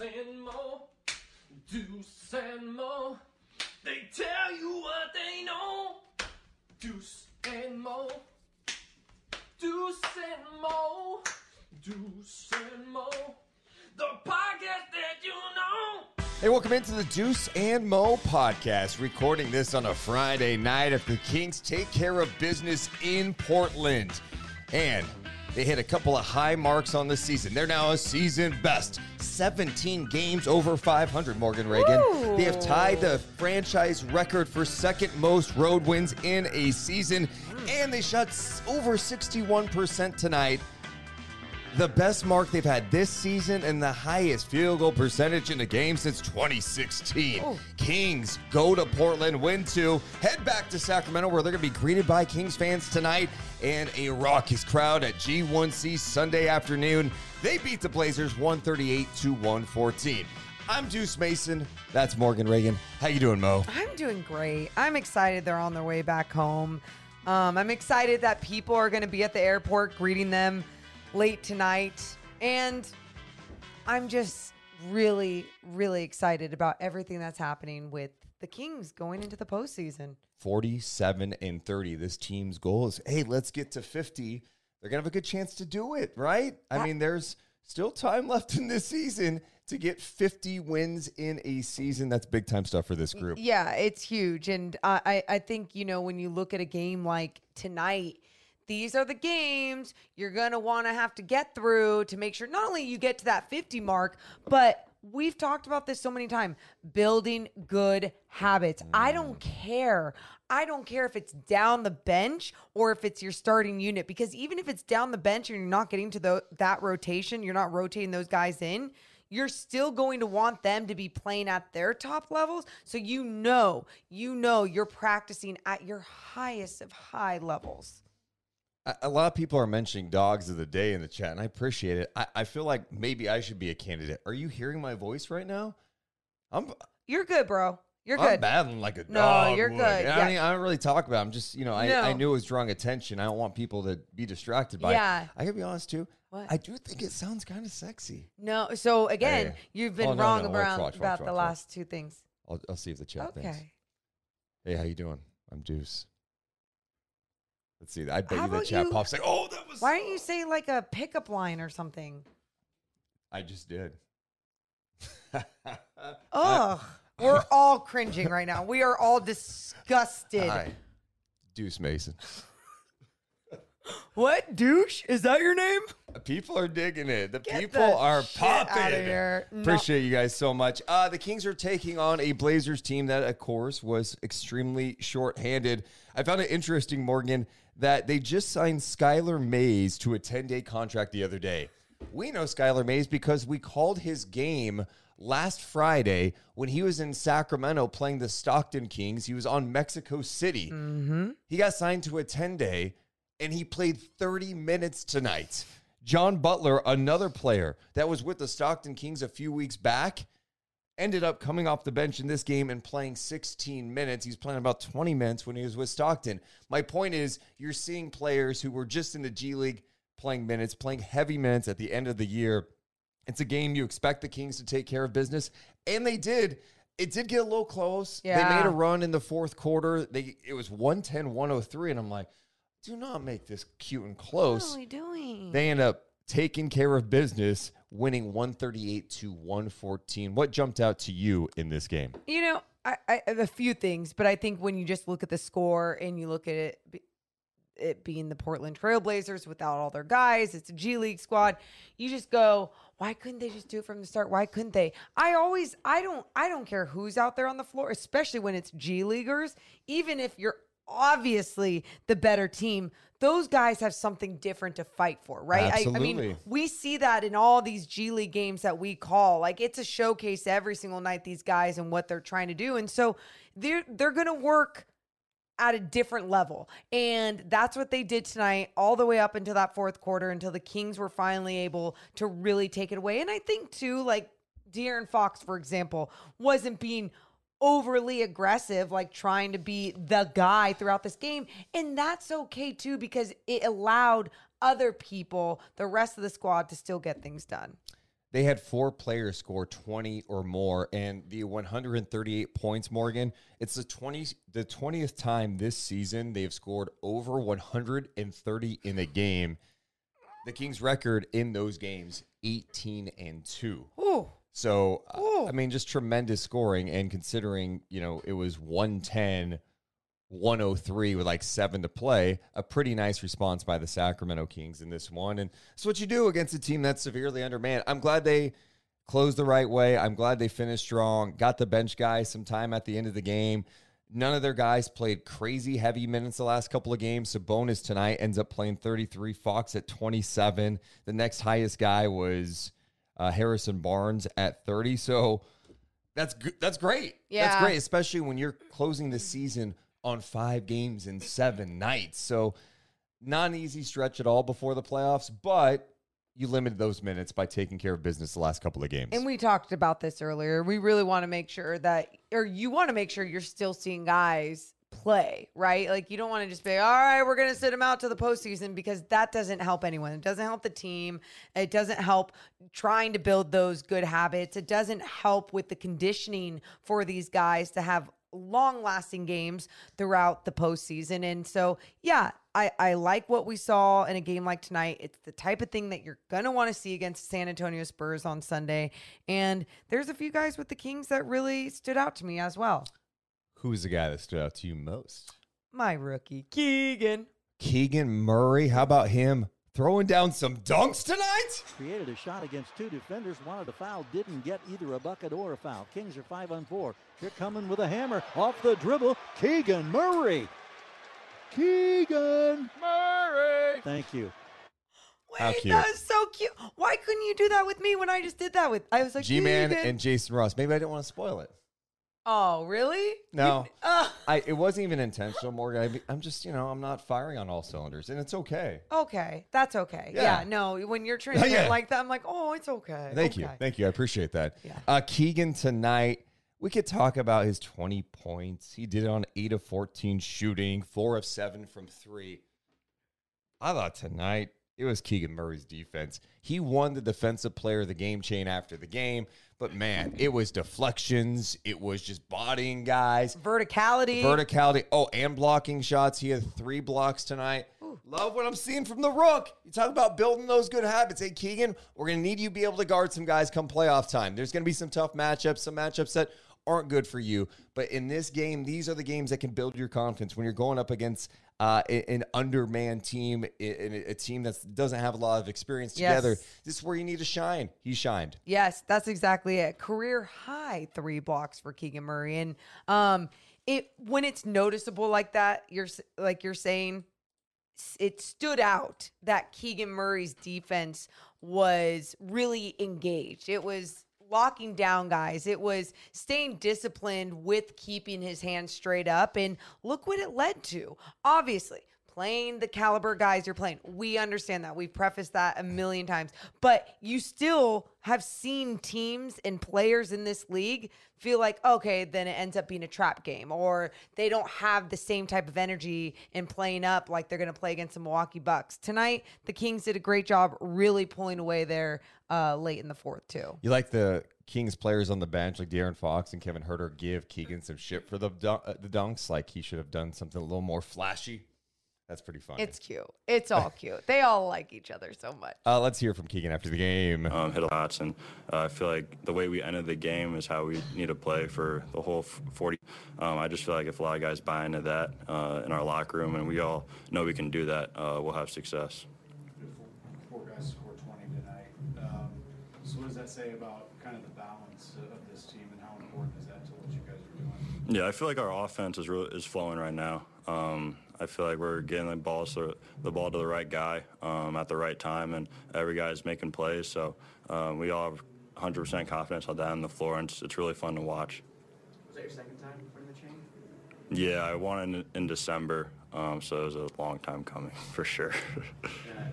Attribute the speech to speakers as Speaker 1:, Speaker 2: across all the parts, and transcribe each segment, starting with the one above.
Speaker 1: and Mo. Deuce and Mo. They tell you what they know. Deuce and Mo. Deuce and Mo. Deuce and Mo. The podcast that you know.
Speaker 2: Hey, welcome into the Deuce and Mo podcast. Recording this on a Friday night if the Kings take care of business in Portland. And they hit a couple of high marks on the season. They're now a season best 17 games over 500, Morgan Ragan. They have tied the franchise record for second most road wins in a season. And they shot over 61% tonight the best mark they've had this season and the highest field goal percentage in the game since 2016. Kings go to Portland, win two, head back to Sacramento where they're going to be greeted by Kings fans tonight and a raucous crowd at G1C Sunday afternoon. They beat the Blazers 138 to 114. I'm Deuce Mason. That's Morgan Ragan. How you doing, Mo?
Speaker 3: I'm doing great. I'm excited they're on their way back home. Um, I'm excited that people are going to be at the airport greeting them late tonight. And I'm just really, really excited about everything that's happening with the Kings going into the postseason.
Speaker 2: 47 and 30. This team's goal is, hey, let's get to 50. They're going to have a good chance to do it, right? I mean, there's still time left in this season to get 50 wins in a season. That's big time stuff for this group.
Speaker 3: Yeah, it's huge. And I, I, I think, you know, when you look at a game like tonight, these are the games you're going to want to have to get through to make sure not only you get to that 50 mark, but we've talked about this so many times building good habits. I mm. don't care. I don't care if it's down the bench or if it's your starting unit because even if it's down the bench and you're not getting to the, that rotation, you're not rotating those guys in, you're still going to want them to be playing at their top levels. So you know, you know you're practicing at your highest of high levels.
Speaker 2: A, lot of people are mentioning dogs of the day in the chat, and I appreciate it. I, I feel like maybe I should be a candidate. Are you hearing my voice right now? I'm
Speaker 3: You're good, bro. You're good.
Speaker 2: I'm battling like a
Speaker 3: No,
Speaker 2: dog.
Speaker 3: you're
Speaker 2: would.
Speaker 3: good.
Speaker 2: I,
Speaker 3: Yeah.
Speaker 2: don't, e- I don't really talk about. it. I'm just, you know, I, I knew it was drawing attention. I don't want people to be distracted by. it.
Speaker 3: Yeah.
Speaker 2: I gotta be honest too.
Speaker 3: What?
Speaker 2: I do think it sounds kind of sexy.
Speaker 3: No, so again,
Speaker 2: Hey.
Speaker 3: you've oh, been
Speaker 2: Oh, no,
Speaker 3: wrong
Speaker 2: no, watch,
Speaker 3: around
Speaker 2: watch,
Speaker 3: about
Speaker 2: watch,
Speaker 3: the last two things.
Speaker 2: I'll, I'll see if the chat thinks. Hey, how you doing? I'm Deuce. Let's see. I bet
Speaker 3: How
Speaker 2: you the
Speaker 3: about
Speaker 2: chat
Speaker 3: you-
Speaker 2: pops like, oh, that was.
Speaker 3: Why don't you say like a pickup line or something?
Speaker 2: I just did.
Speaker 3: Ugh. We're all cringing right now. We are all disgusted.
Speaker 2: Hi, Deuce Mason.
Speaker 3: What douche? Is that your name?
Speaker 2: People are digging it. The
Speaker 3: Get
Speaker 2: people
Speaker 3: the
Speaker 2: are popping.
Speaker 3: No.
Speaker 2: Appreciate you guys so much. Uh, the Kings are taking on a Blazers team that, of course, was extremely short-handed. I found it interesting, Morgan, that they just signed Skylar Mays to a 10-day contract the other day. We know Skylar Mays because we called his game last Friday when he was in Sacramento playing the Stockton Kings. He was on Mexico City. He got signed to a 10-day and he played 30 minutes tonight. John Butler, another player that was with the Stockton Kings a few weeks back, ended up coming off the bench in this game and playing 16 minutes. He's playing about 20 minutes when he was with Stockton. My point is, you're seeing players who were just in the G League playing minutes, playing heavy minutes at the end of the year. It's a game you expect the Kings to take care of business, and they did. It did get a little close. They made a run in the fourth quarter. They it was 110 103 and I'm like, "Do not make this cute and close."
Speaker 3: What are we doing?
Speaker 2: They end up taking care of business winning 138 to 114. What jumped out to you in this game?
Speaker 3: You know, I, I have a few things, but I think when you just look at the score and you look at it, it being the Portland Trailblazers without all their guys, it's a G League squad. You just go, why couldn't they just do it from the start? Why couldn't they? I always, I don't, I don't care who's out there on the floor, especially when it's G Leaguers. Even if you're obviously the better team, those guys have something different to fight for, right? I, I mean, we see that in all these G League games that we call. Like it's a showcase every single night these guys and what they're trying to do. And so they're they're going to work at a different level. And that's what they did tonight all the way up until that fourth quarter until the Kings were finally able to really take it away. And I think too like De'Aaron Fox for example wasn't being overly aggressive, like trying to be the guy throughout this game. And that's okay too, because it allowed other people, the rest of the squad, to still get things done.
Speaker 2: They had four players score 20 or more, and the 138 points, Morgan. It's the 20 the 20th time this season they've scored over 130 in a game. The Kings' record in those games 18 and 2.
Speaker 3: Ooh.
Speaker 2: So uh, I mean, just tremendous scoring, and considering you know it was 110, 103 with like seven to play, a pretty nice response by the Sacramento Kings in this one, and that's what you do against a team that's severely undermanned. I'm glad they closed the right way. I'm glad they finished strong. Got the bench guys some time at the end of the game. None of their guys played crazy heavy minutes the last couple of games. Sabonis tonight ends up playing 33. Fox at 27. The next highest guy was uh, Harrison Barnes at 30. So that's good. That's great.
Speaker 3: Yeah.
Speaker 2: That's great, especially when you're closing the season on five games in seven nights. So not an easy stretch at all before the playoffs, but you limited those minutes by taking care of business the last couple of games.
Speaker 3: And we talked about this earlier. We really want to make sure that, or you want to make sure you're still seeing guys play, right? Like you don't want to just be, all right, we're going to sit them out to the postseason because that doesn't help anyone. It doesn't help the team. It doesn't help trying to build those good habits. It doesn't help with the conditioning for these guys to have long lasting games throughout the postseason. And so, yeah, I, I like what we saw in a game like tonight. It's the type of thing that you're going to want to see against San Antonio Spurs on Sunday. And there's a few guys with the Kings that really stood out to me as well.
Speaker 2: Who's the guy that stood out to you most?
Speaker 3: My rookie, Keegan.
Speaker 2: Keegan Murray. How about him throwing down some dunks tonight?
Speaker 4: Created a shot against two defenders, wanted a foul, didn't get either a bucket or a foul. Kings are five on four. Here coming with a hammer off the dribble, Keegan Murray. Keegan Murray. Thank you.
Speaker 3: Wait,
Speaker 2: How cute.
Speaker 3: that was so cute. Why couldn't you do that with me when I just did that with? I was like,
Speaker 2: G Man and Jason Ross. Maybe I didn't want to spoil it.
Speaker 3: Oh, really?
Speaker 2: No.
Speaker 3: You- uh,
Speaker 2: I, it wasn't even intentional, Morgan. I, I'm just, you know, I'm not firing on all cylinders, and it's okay.
Speaker 3: okay, that's okay.
Speaker 2: Yeah.
Speaker 3: Yeah, no, when you're transparent
Speaker 2: Yeah.
Speaker 3: like that, I'm like, oh, it's okay.
Speaker 2: Thank you. Thank you. I appreciate that.
Speaker 3: Yeah.
Speaker 2: Uh, Keegan tonight, we could talk about his 20 points. He did it on 8 of 14 shooting, 4 of 7 from 3. I thought tonight it was Keegan Murray's defense. He won the defensive player of the game chain after the game, but man, it was deflections. It was just bodying guys.
Speaker 3: Verticality.
Speaker 2: Verticality. Oh, and blocking shots. He had three blocks tonight. Love what I'm seeing from the rook. You talk about building those good habits. Hey, Keegan, we're going to need you to be able to guard some guys come playoff time. There's going to be some tough matchups, some matchups that aren't good for you. But in this game, these are the games that can build your confidence when you're going up against uh, an undermanned team, a team that doesn't have a lot of experience
Speaker 3: Yes.
Speaker 2: together. This is where you need to shine. He shined.
Speaker 3: Yes, that's exactly it. Career high three blocks for Keegan Murray, and um, it when it's noticeable like that, you're like you're saying, it stood out that Keegan Murray's defense was really engaged. It was locking down guys. It was staying disciplined with keeping his hands straight up, and look what it led to. Obviously, playing the caliber guys you're playing. We understand that. We've prefaced that a million times. But you still have seen teams and players in this league feel like, okay, then it ends up being a trap game, or they don't have the same type of energy in playing up like they're going to play against the Milwaukee Bucks. Tonight, the Kings did a great job really pulling away there uh, late in the fourth, too.
Speaker 2: You like the Kings players on the bench, like De'Aaron Fox and Kevin Huerter, give Keegan some shit for the dun- uh, the dunks, like he should have done something a little more flashy. That's pretty funny.
Speaker 3: It's cute. It's all cute. They all like each other so much.
Speaker 2: uh, let's hear from Keegan after the game.
Speaker 5: um, hit a shots, and uh, I feel like the way we ended the game is how we need to play for the whole 40. Um, I just feel like if a lot of guys buy into that uh, in our locker room, and we all know we can do that, uh, we'll have success.
Speaker 6: Four guys scored 20 tonight. Um, so what does that say about kind of the balance of this team and how important is that to what you guys are doing?
Speaker 5: Yeah, I feel like our offense is really, is flowing right now. Um, I feel like we're getting the ball to, the ball to the right guy um, at the right time, and every guy is making plays. So um, we all have 100% confidence on that on the floor, and it's, it's really fun to watch.
Speaker 7: Was that your second time putting the chain?
Speaker 5: Yeah, I won in, in December, um, so it was a long time coming for sure.
Speaker 7: Uh,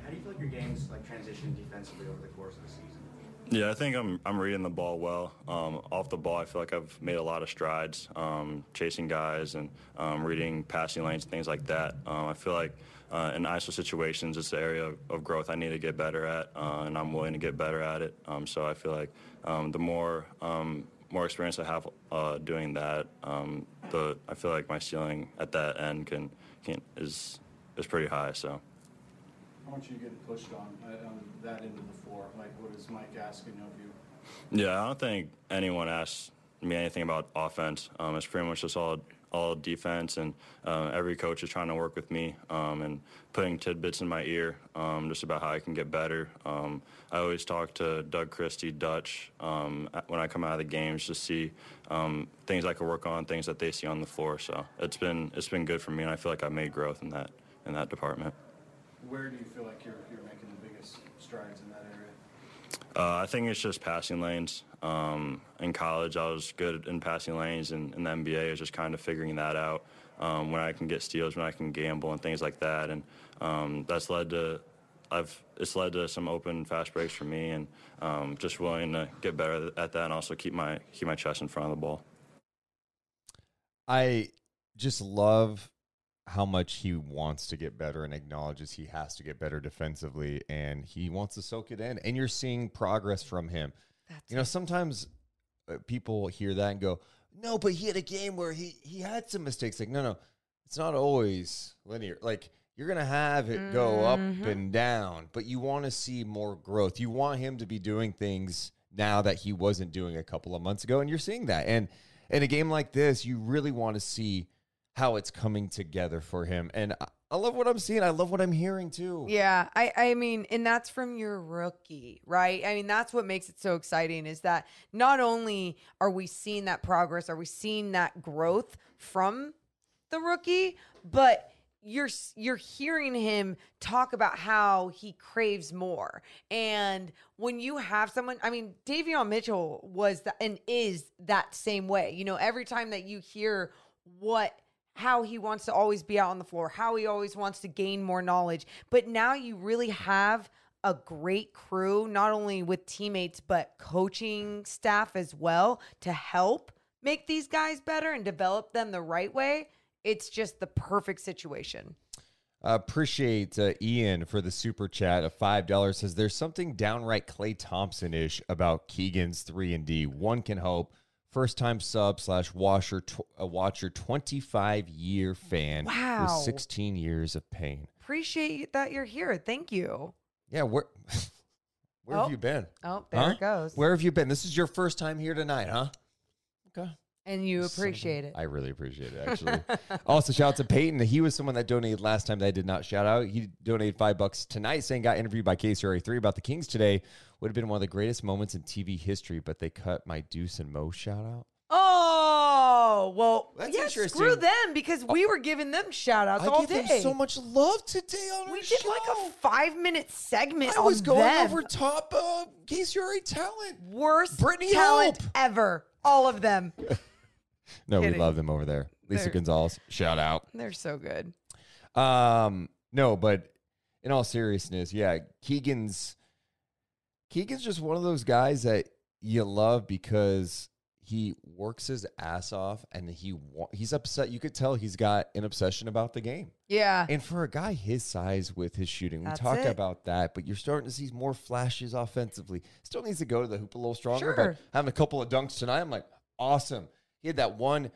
Speaker 7: how do you feel like your games like transition defensively over the course of the season?
Speaker 5: Yeah, I think I'm I'm reading the ball well. Um, off the ball, I feel like I've made a lot of strides, um, chasing guys and um, reading passing lanes, things like that. Um, I feel like uh, in ISO situations, it's the area of, growth I need to get better at, uh, and I'm willing to get better at it. Um, so I feel like um, the more more experience I have uh, doing that, the I feel like my ceiling at that end can can is is pretty high. So.
Speaker 6: How much are you getting pushed on, uh, on that end of the floor? Like, what is Mike asking of you?
Speaker 5: Yeah, I don't think anyone asks me anything about offense. Um, it's pretty much just all all defense, and uh, every coach is trying to work with me um, and putting tidbits in my ear um, just about how I can get better. Um, I always talk to Doug Christie, Dutch, um, when I come out of the games to see things I can work on, things that they see on the floor. So it's been it's been good for me, and I feel like I made growth in that in that department.
Speaker 6: Where do you feel like you're, you're making the biggest strides in that area?
Speaker 5: Uh, I think it's just passing lanes. Um, in college, I was good in passing lanes, and in the NBA, it's just kind of figuring that out. Um, when I can get steals, when I can gamble, and things like that, and um, that's led to. I've it's led to some open fast breaks for me, and um, just willing to get better at that, and also keep my keep my chest in front of the ball.
Speaker 2: I just love how much he wants to get better and acknowledges he has to get better defensively and he wants to soak it in and you're seeing progress from him. you know, sometimes uh, people hear that and go, "No, but he had a game where he he had some mistakes." Like, no, no. It's not always linear. Like you're going to have it go up and down, but you want to see more growth. You want him to be doing things now that he wasn't doing a couple of months ago and you're seeing that. And in a game like this, you really want to see how it's coming together for him. And I, love what I'm seeing. I love what I'm hearing too.
Speaker 3: Yeah, I I mean, and that's from your rookie, right? I mean, that's what makes it so exciting is that not only are we seeing that progress, are we seeing that growth from the rookie, but you're you're hearing him talk about how he craves more. And when you have someone, I mean, Davion Mitchell was and is that same way. You know, every time that you hear what how he wants to always be out on the floor, how he always wants to gain more knowledge. But now you really have a great crew, not only with teammates, but coaching staff as well to help make these guys better and develop them the right way. It's just the perfect situation.
Speaker 2: appreciate uh, Ian for the super chat of five dollars. Says there's something downright Klay Thompson ish about Keegan's three and D. One can hope. First time sub slash washer tw- a watcher, twenty five year fan
Speaker 3: Wow.
Speaker 2: with sixteen years of pain.
Speaker 3: Appreciate that you're here. Thank you.
Speaker 2: Yeah, where where
Speaker 3: Oh.
Speaker 2: have you been?
Speaker 3: Oh, there
Speaker 2: Huh?
Speaker 3: it goes.
Speaker 2: Where have you been? This is your first time here tonight, huh? Okay.
Speaker 3: and you appreciate it.
Speaker 2: I really appreciate it, actually. also, shout out to Peyton. He was someone that donated last time that I did not shout out. He donated five bucks tonight, saying got interviewed by KCRA3 about the Kings today. Would have been one of the greatest moments in TV history, but they cut my Deuce and Mo shout out.
Speaker 3: Oh, well,
Speaker 2: That's
Speaker 3: yeah,
Speaker 2: interesting.
Speaker 3: screw them because we were giving them shout outs
Speaker 2: I
Speaker 3: all
Speaker 2: gave
Speaker 3: day.
Speaker 2: them so much love today on
Speaker 3: we
Speaker 2: our
Speaker 3: did
Speaker 2: show.
Speaker 3: like a five minute segment
Speaker 2: I was
Speaker 3: on
Speaker 2: going
Speaker 3: them.
Speaker 2: over top uh, KCRA talent.
Speaker 3: Worst
Speaker 2: Brittany
Speaker 3: talent
Speaker 2: Hope.
Speaker 3: ever. All of them.
Speaker 2: No, we
Speaker 3: Kidding.
Speaker 2: love them over there. Lisa
Speaker 3: They're-
Speaker 2: Gonzalez, shout out.
Speaker 3: They're so good.
Speaker 2: Um, no, but in all seriousness, yeah, Keegan's Keegan's just one of those guys that you love because he works his ass off and he wa- he's upset. You could tell he's got an obsession about the game.
Speaker 3: Yeah.
Speaker 2: And for a guy his size with his shooting, we
Speaker 3: That's
Speaker 2: talked
Speaker 3: it.
Speaker 2: about that, but you're starting to see more flashes offensively. Still needs to go to the hoop a little stronger,
Speaker 3: Sure.
Speaker 2: but having a couple of dunks tonight, I'm like, awesome. He had that one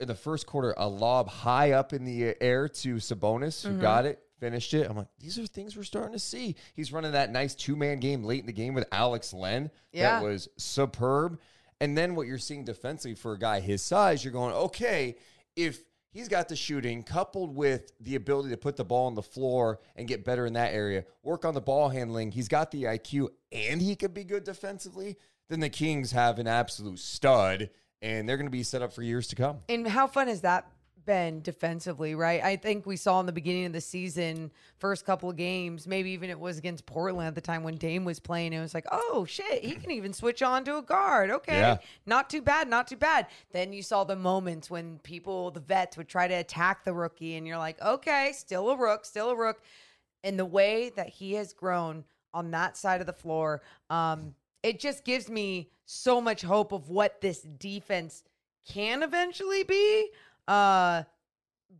Speaker 2: in the first quarter a lob high up in the air to Sabonis, who mm-hmm. got it, finished it. I'm like, these are things we're starting to see. He's running that nice two man game late in the game with Alex Len.
Speaker 3: Yeah.
Speaker 2: That was superb. And then what you're seeing defensively for a guy his size, you're going, okay, if he's got the shooting coupled with the ability to put the ball on the floor and get better in that area, work on the ball handling, he's got the IQ and he could be good defensively, then the Kings have an absolute stud and they're going to be set up for years to come.
Speaker 3: And how fun is that been defensively, right? I think we saw in the beginning of the season, first couple of games, maybe even it was against Portland at the time when Dame was playing. It was like, oh shit, he can even switch on to a guard. Okay.
Speaker 2: Yeah.
Speaker 3: Not too bad, not too bad. Then you saw the moments when people, the vets, would try to attack the rookie, and you're like, okay, still a rook, still a rook. And the way that he has grown on that side of the floor, um, it just gives me so much hope of what this defense can eventually be. Uh,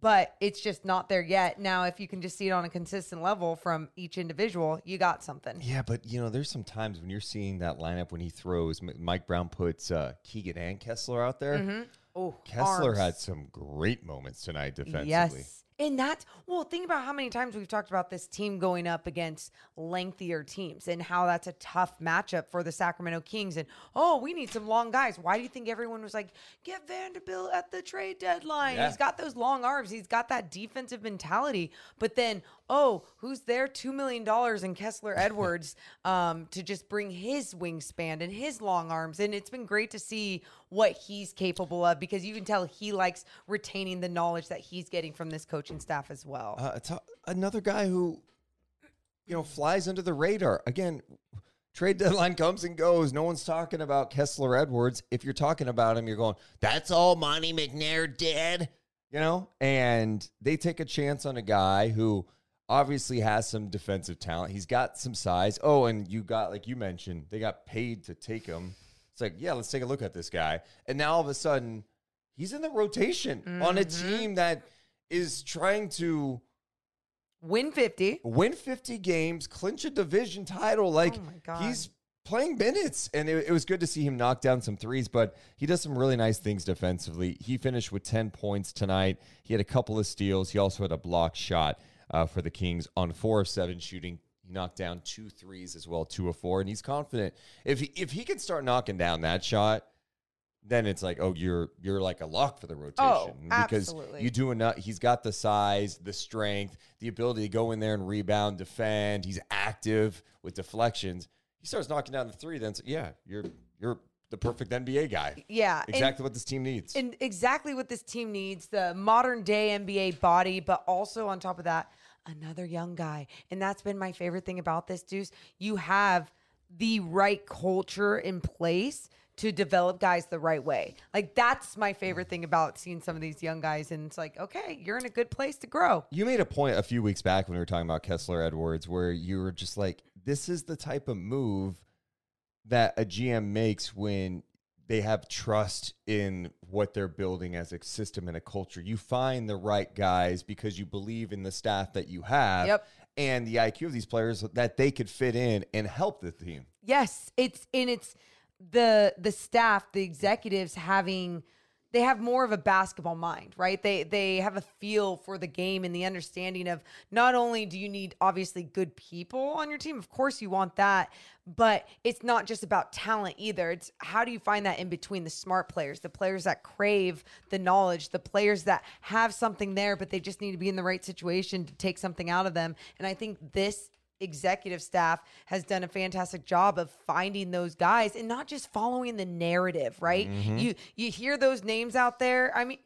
Speaker 3: but it's just not there yet. Now, if you can just see it on a consistent level from each individual, you got something.
Speaker 2: Yeah, but you know, there's some times when you're seeing that lineup when he throws, Mike Brown puts uh, Keegan and Kessler out there.
Speaker 3: Oh,
Speaker 2: Kessler
Speaker 3: arms.
Speaker 2: had some great moments tonight defensively.
Speaker 3: Yes. And that's, well, think about how many times we've talked about this team going up against lengthier teams and how that's a tough matchup for the Sacramento Kings. And, oh, we need some long guys. Why do you think everyone was like, get Vanderbilt at the trade deadline?
Speaker 2: Yeah.
Speaker 3: He's got those long arms. He's got that defensive mentality. But then, oh, who's there? $2 million in Kessler Edwards um, to just bring his wingspan and his long arms. And it's been great to see what he's capable of because you can tell he likes retaining the knowledge that he's getting from this coaching staff as well.
Speaker 2: Uh, a- another guy who, you know, flies under the radar. Again, trade deadline comes and goes. No one's talking about Kessler Edwards. If you're talking about him, you're going, that's all Monte McNair did, you know? And they take a chance on a guy who obviously has some defensive talent. He's got some size. Oh, and you got, like you mentioned, they got paid to take him. It's like, yeah, let's take a look at this guy. And now all of a sudden, he's in the rotation on a mm-hmm. team that is trying to
Speaker 3: Win 50.
Speaker 2: win 50 games, clinch a division title.
Speaker 3: Oh like Oh
Speaker 2: he's playing minutes, and it, it was good to see him knock down some threes. But he does some really nice things defensively. He finished with 10 points tonight. He had a couple of steals. He also had a block shot uh, for the Kings on four of seven shooting. He knocked down two threes as well, two of four, and he's confident if he, if he can start knocking down that shot. Then it's like, oh, you're you're like a lock for the rotation
Speaker 3: Oh,
Speaker 2: because
Speaker 3: absolutely.
Speaker 2: you do enough. He's got the size, the strength, the ability to go in there and rebound, defend. He's active with deflections. He starts knocking down the three. Then it's, yeah, you're you're the perfect NBA guy.
Speaker 3: Yeah. and-
Speaker 2: exactly what this team needs.
Speaker 3: and exactly what this team needs the modern day NBA body, but also on top of that, another young guy. And that's been my favorite thing about this, Deuce. You have the right culture in place to develop guys the right way. Like, that's my favorite thing about seeing some of these young guys. And it's like, okay, you're in a good place to grow.
Speaker 2: You made a point a few weeks back when we were talking about Kessler Edwards, where you were just like, this is the type of move that a GM makes when they have trust in what they're building as a system and a culture. You find the right guys because you believe in the staff that you have
Speaker 3: Yep.
Speaker 2: and the IQ of these players that they could fit in and help the team.
Speaker 3: Yes, it's and it's the the staff, the executives having they have more of a basketball mind, right? They they have a feel for the game and the understanding of not only do you need obviously good people on your team, of course you want that, but it's not just about talent either. It's how do you find that in between the smart players, the players that crave the knowledge, the players that have something there but they just need to be in the right situation to take something out of them. And I think this executive staff has done a fantastic job of finding those guys and not just following the narrative, right? Mm-hmm. You you hear those names out there. I mean,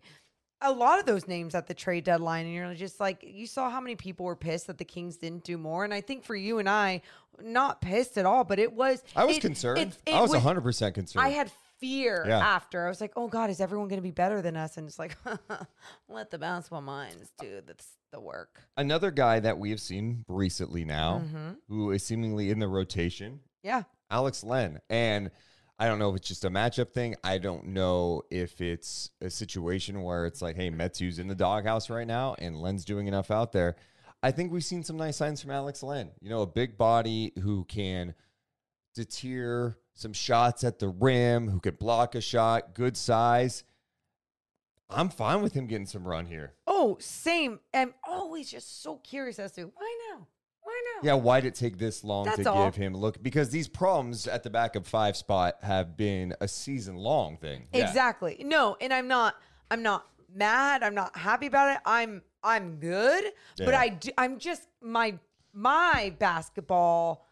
Speaker 3: a lot of those names at the trade deadline, and you're just like, you saw how many people were pissed that the Kings didn't do more. And I think for you and I, not pissed at all, but it was.
Speaker 2: I was
Speaker 3: it-
Speaker 2: concerned.
Speaker 3: it- it
Speaker 2: I was 100% concerned.
Speaker 3: I had fear
Speaker 2: Yeah.
Speaker 3: after. I was like, oh God, is everyone going to be better than us? And it's like, let the basketball minds do that's the work.
Speaker 2: Another guy that we have seen recently now,
Speaker 3: Mm-hmm.
Speaker 2: who is seemingly in the rotation,
Speaker 3: Yeah.
Speaker 2: Alex Len. And I don't know if it's just a matchup thing. I don't know if it's a situation where it's like, hey, Metu's in the doghouse right now and Len's doing enough out there. I think we've seen some nice signs from Alex Len. You know, a big body who can deter some shots at the rim, who can block a shot, good size. I'm fine with him getting some run here.
Speaker 3: Oh, same. I'm always just so curious as to why now? Why now?
Speaker 2: Yeah, why did it take this long
Speaker 3: That's
Speaker 2: to
Speaker 3: all.
Speaker 2: give him look? Because these problems at the back of five spot have been a season long thing. Yeah.
Speaker 3: Exactly. No, and I'm not I'm not mad. I'm not happy about it. I'm I'm good, but I do, I'm just my my basketball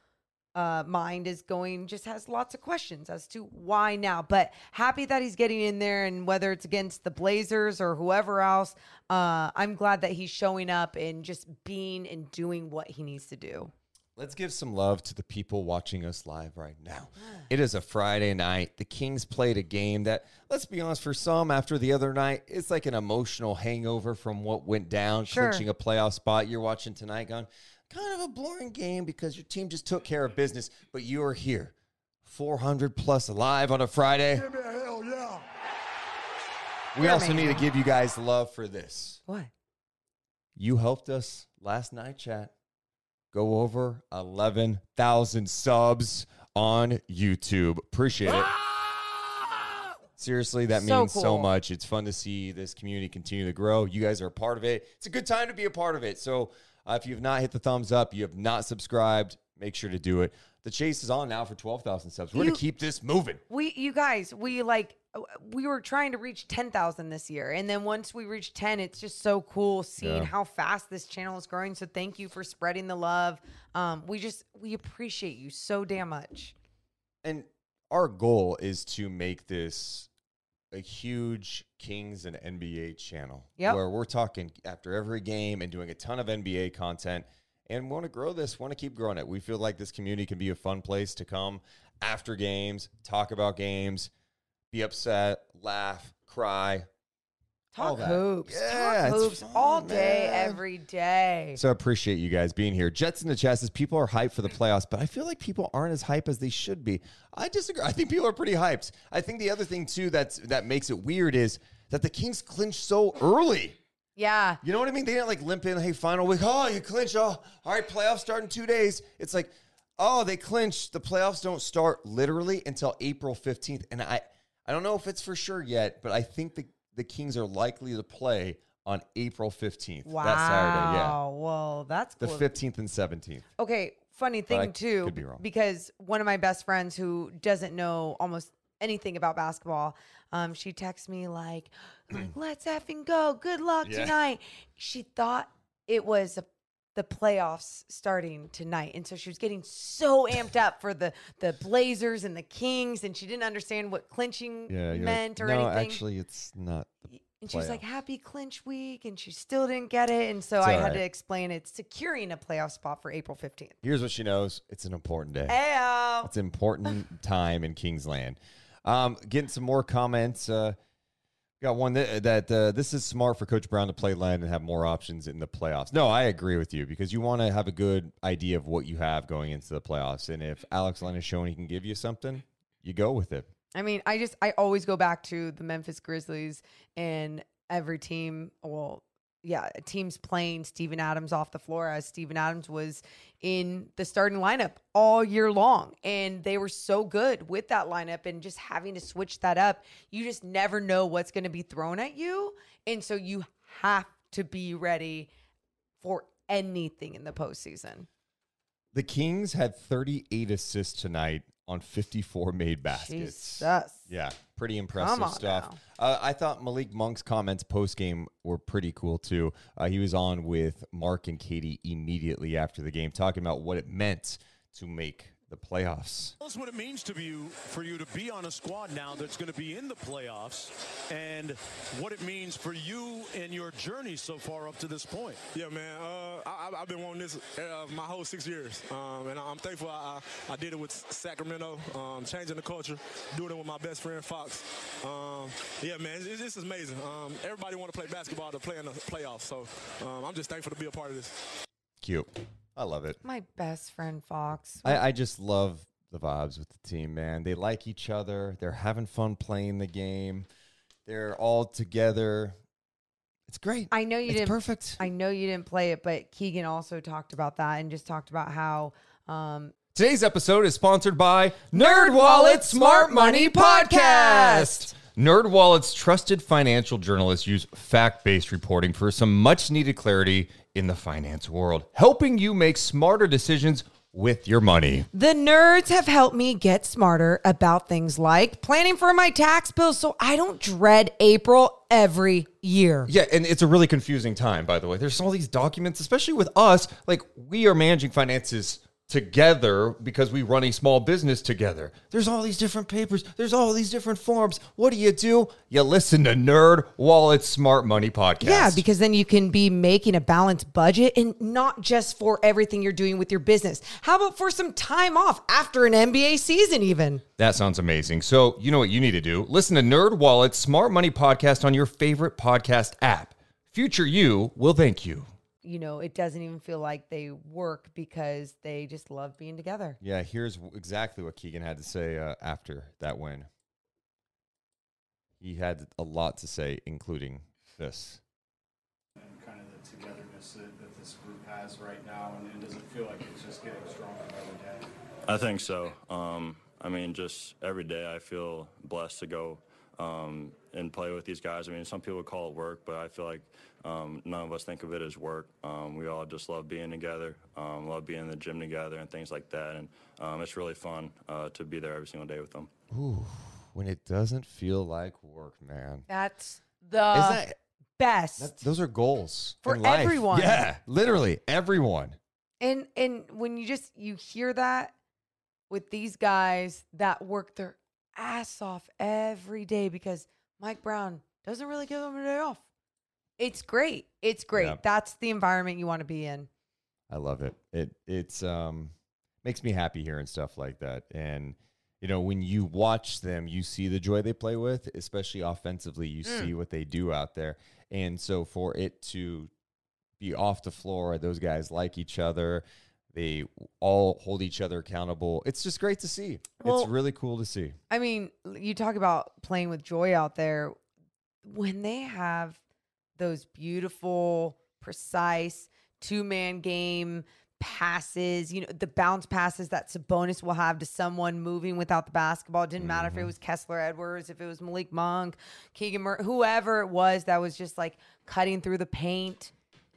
Speaker 3: uh mind is going just has lots of questions as to why now. But happy that he's getting in there and whether it's against the Blazers or whoever else, uh I'm glad that he's showing up and just being and doing what he needs to do.
Speaker 2: Let's give some love to the people watching us live right now. It is a Friday night. The Kings played a game that, let's be honest, for some after the other night, it's like an emotional hangover from what went down,
Speaker 3: Sure.
Speaker 2: clinching a playoff spot. You're watching tonight going, kind of a boring game because your team just took care of business, but you are here. 400 plus alive on a Friday. We
Speaker 3: Yeah,
Speaker 2: also
Speaker 3: man.
Speaker 2: need to give you guys love for this.
Speaker 3: What?
Speaker 2: You helped us last night, chat. Go over 11,000 subs on YouTube. Appreciate it. Ah! Seriously, that
Speaker 3: So
Speaker 2: means so much. It's fun to see this community continue to grow. You guys are a part of it. It's a good time to be a part of it. So, uh, if you have not hit the thumbs up, you have not subscribed, make sure to do it. The chase is on now for 12,000 subs. We're going to keep this moving.
Speaker 3: We, you guys, we like, uh, we were trying to reach 10,000 this year. And then once we reach 10, it's just so cool seeing
Speaker 2: Yeah.
Speaker 3: how fast this channel is growing. So thank you for spreading the love. Um, we just, we appreciate you so damn much.
Speaker 2: And our goal is to make this a huge Kings and NBA channel
Speaker 3: Yep.
Speaker 2: where we're talking after every game and doing a ton of NBA content and want to grow this, want to keep growing it. We feel like this community can be a fun place to come after games, talk about games, be upset, laugh, cry. All
Speaker 3: Talk hoops.
Speaker 2: Yeah,
Speaker 3: Talk hoops
Speaker 2: fun,
Speaker 3: all day,
Speaker 2: man.
Speaker 3: every day.
Speaker 2: So I appreciate you guys being here. Jets in the chest is people are hyped for the playoffs, but I feel like people aren't as hype as they should be. I disagree. I think people are pretty hyped. I think the other thing too that's that makes it weird is that the Kings clinched so early.
Speaker 3: yeah.
Speaker 2: You know what I mean? They didn't like limp in, hey, final week. Oh, you clinch. Oh, all right, playoffs start in two days. It's like, oh, they clinched. The playoffs don't start literally until April 15th. And I I don't know if it's for sure yet, but I think the, the Kings are likely to play on April 15th.
Speaker 3: Wow.
Speaker 2: That Saturday, yeah.
Speaker 3: Well, that's
Speaker 2: The 15th and 17th.
Speaker 3: Okay, funny thing too,
Speaker 2: could be wrong.
Speaker 3: because one of my best friends who doesn't know almost anything about basketball, um, she texts me like, like, "Let's effing go! Good luck
Speaker 2: Yeah.
Speaker 3: tonight." She thought it was a, the playoffs starting tonight, and so she was getting so amped up for the the Blazers and the Kings, and she didn't understand what clinching
Speaker 2: Yeah,
Speaker 3: meant or
Speaker 2: no,
Speaker 3: anything.
Speaker 2: actually, it's not.
Speaker 3: And she was like, "Happy clinch week," and she still didn't get it. And so
Speaker 2: It's
Speaker 3: I had
Speaker 2: right.
Speaker 3: to explain it's securing a playoff spot for April fifteenth.
Speaker 2: Here's what she knows: it's an important day.
Speaker 3: Ayo.
Speaker 2: It's an important time in Kingsland. Um, getting some more comments. Uh, got one that, that uh, this is smart for Coach Brown to play Len and have more options in the playoffs. No, I agree with you because you want to have a good idea of what you have going into the playoffs. And if Alex Len is showing he can give you something, you go with it.
Speaker 3: I mean, I just I always go back to the Memphis Grizzlies and every team. Well, yeah, teams playing Steven Adams off the floor as Steven Adams was in the starting lineup all year long, and they were so good with that lineup and just having to switch that up. You just never know what's going to be thrown at you, and so you have to be ready for anything in the postseason.
Speaker 2: The Kings had 38 assists tonight on 54 made baskets.
Speaker 3: Jesus.
Speaker 2: Yeah, pretty impressive stuff. Uh, I thought Malik Monk's comments post game were pretty cool too. Uh, he was on with Mark and Katie immediately after the game, talking about what it meant to make the playoffs.
Speaker 8: Tell us what it means to you for you to be on a squad now that's going to be in the playoffs, and what it means for you and your journey so far up to this point.
Speaker 9: Yeah, man. Uh, I, I- I've been wanting this uh, my whole six years, um, and I'm thankful I, I I did it with Sacramento, um, changing the culture, doing it with my best friend Fox. Um, yeah, man, it's, it's amazing. Um, everybody want to play basketball to play in the playoffs, so um, I'm just thankful to be a part of this.
Speaker 2: Cute. I love it.
Speaker 3: My best friend Fox.
Speaker 2: I, I just love the vibes with the team, man. They like each other. They're having fun playing the game. They're all together. It's great.
Speaker 3: I know you
Speaker 2: It's
Speaker 3: didn't.
Speaker 2: perfect.
Speaker 3: I know you didn't play it, but Keegan also talked about that and just talked about how. Um,
Speaker 2: Today's episode is sponsored by Nerd Wallet Smart Money Podcast. NerdWallet's trusted financial journalists use fact-based reporting for some much-needed clarity in the finance world, helping you make smarter decisions with your money.
Speaker 3: The nerds have helped me get smarter about things like planning for my tax bill so I don't dread April every year.
Speaker 2: Yeah, and it's a really confusing time, by the way. There's all these documents, especially with us. Like, we are managing finances together because we run a small business together. There's all these different papers, there's all these different forms. What do you do? You listen to Nerd Wallet Smart Money podcast.
Speaker 3: Yeah, because then you can be making a balanced budget and not just for everything you're doing with your business. How about for some time off after an NBA season, even?
Speaker 2: That sounds amazing. So, you know what you need to do? Listen to Nerd Wallet Smart Money podcast on your favorite podcast app. Future you will thank you.
Speaker 3: You know, it doesn't even feel like they work because they just love being together.
Speaker 2: Yeah, here's exactly what Keegan had to say uh, after that win. He had a lot to say, including this.
Speaker 6: And kind of the togetherness that, that this group has right now, and, and does it feel like it's just getting stronger every day?
Speaker 5: I think so. Um, I mean, just every day I feel blessed to go um, and play with these guys. I mean, some people call it work, but I feel like um, none of us think of it as work. Um, we all just love being together, um, love being in the gym together, and things like that. And um, it's really fun uh, to be there every single day with them.
Speaker 2: Ooh, when it doesn't feel like work, man.
Speaker 3: That's the
Speaker 2: that-
Speaker 3: best.
Speaker 2: That, those are goals
Speaker 3: For
Speaker 2: in life.
Speaker 3: everyone.
Speaker 2: Yeah, literally everyone.
Speaker 3: And and when you just you hear that with these guys that work their ass off every day because Mike Brown doesn't really give them a day off. It's great. It's great.
Speaker 2: Yeah.
Speaker 3: That's the environment you want to be in.
Speaker 2: I love it. It it's um makes me happy hearing stuff like that. And you know, when you watch them, you see the joy they play with, especially offensively. You
Speaker 3: Mm.
Speaker 2: see what they do out there. And so for it to be off the floor, those guys like each other. They all hold each other accountable. It's just great to see.
Speaker 3: Well-
Speaker 2: it's really cool to see.
Speaker 3: I mean, you talk about playing with joy out there. When they have those beautiful, precise two man game passes, you know, the bounce passes that Sabonis will have to someone moving without the basketball. It didn't matter if it mm-hmm. was Kessler Edwards, if it was Malik Monk, Keegan Murray, whoever it was that was just like cutting through the paint.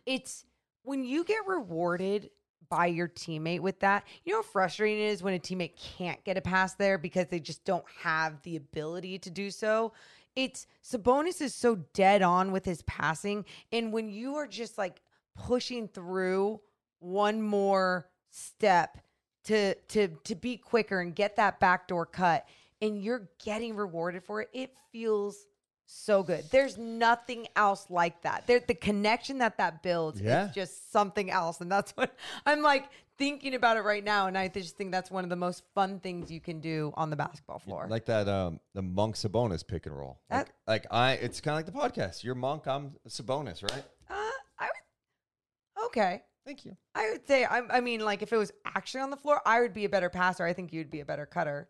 Speaker 3: It's when you get rewarded by your teammate with that, you know how frustrating it is when a teammate can't get a pass there because they just don't have the ability to do so. It's Sabonis is so dead on with his passing. And when you are just like pushing through one more step to to to be quicker and get that backdoor cut and you're getting rewarded for it, it feels so good. There's nothing else like that. There, the connection that that builds
Speaker 2: Yeah.
Speaker 3: is just something else, and that's what I'm like thinking about it right now. And I just think that's one of the most fun things you can do on the basketball floor.
Speaker 2: Like that um the monk Sabonis pick and roll. Like,
Speaker 3: That-
Speaker 2: like I it's kind of like the podcast. You're monk, I'm Sabonis, right?
Speaker 3: uh, I would, okay.
Speaker 2: Thank you.
Speaker 3: I would say, I, I mean, like if it was actually on the floor, I would be a better passer. I think you'd be a better cutter.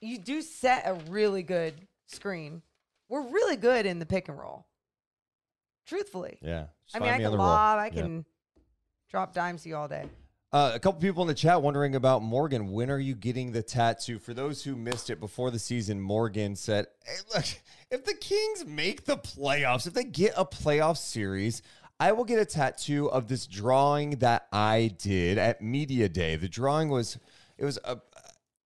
Speaker 3: You do set a really good screen. We're really good in the pick and roll. Truthfully.
Speaker 2: Yeah.
Speaker 3: I mean, I
Speaker 2: me
Speaker 3: can
Speaker 2: on the roll.
Speaker 3: lob, I can drop dimes you all day.
Speaker 2: Uh, a couple people in the chat wondering about Morgan. When are you getting the tattoo? For those who missed it before the season, Morgan said, hey, look, if the Kings make the playoffs, if they get a playoff series, I will get a tattoo of this drawing that I did at Media Day. The drawing was, it was a,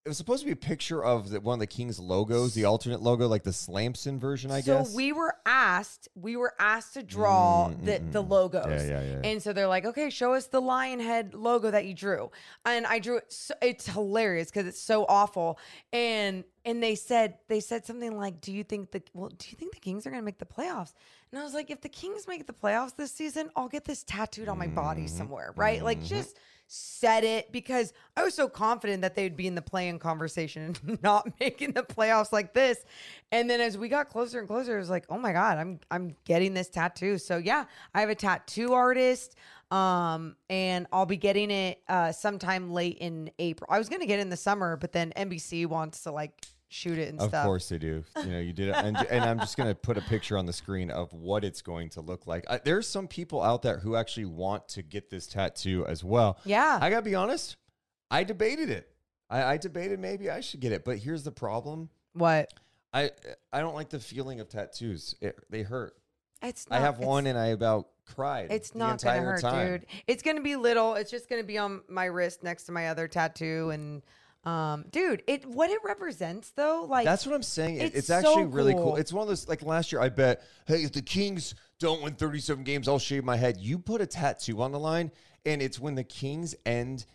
Speaker 2: it was supposed to be a picture of the, one of the Kings logos, the alternate logo, like the Slamson version, I
Speaker 3: so
Speaker 2: guess.
Speaker 3: So we were asked, we were asked to draw
Speaker 2: Mm,
Speaker 3: the
Speaker 2: mm,
Speaker 3: the
Speaker 2: mm.
Speaker 3: logos.
Speaker 2: Yeah, yeah, yeah.
Speaker 3: And so they're like, okay, show us the lion head logo that you drew. And I drew it. So, it's hilarious because it's so awful. And and they said they said something like, do you think the well, do you think the Kings are going to make the playoffs? And I was like, if the Kings make the playoffs this season, I'll get this tattooed on my body
Speaker 2: Mm-hmm.
Speaker 3: somewhere, right? Like just said it because I was so confident that they'd be in the play-in conversation and not making the playoffs like this. And then as we got closer and closer, it was like, oh my god, I'm I'm getting this tattoo. So yeah, I have a tattoo artist, um, and I'll be getting it uh, sometime late in April. I was gonna get it in the summer, but then NBC wants to like shoot it and
Speaker 2: Of
Speaker 3: stuff.
Speaker 2: Of course they do. You know, you did it, and, and I'm just gonna put a picture on the screen of what it's going to look like. I, there's some people out there who actually want to get this tattoo as well.
Speaker 3: Yeah.
Speaker 2: I gotta be honest. I debated it. I, I debated maybe I should get it, but here's the problem.
Speaker 3: What?
Speaker 2: I I don't like the feeling of tattoos. It, they hurt.
Speaker 3: It's
Speaker 2: I
Speaker 3: not-
Speaker 2: have one and I about cried.
Speaker 3: It's not gonna hurt,
Speaker 2: time.
Speaker 3: dude. It's gonna be little. It's just gonna be on my wrist next to my other tattoo, and um, dude, it what it represents though, like
Speaker 2: That's what I'm saying. It-
Speaker 3: it's
Speaker 2: It's, actually
Speaker 3: so
Speaker 2: really cool. It's one of those like last year. I bet, hey, if the Kings don't win 37 games, I'll shave my head. You put a tattoo on the line, and it's when the Kings end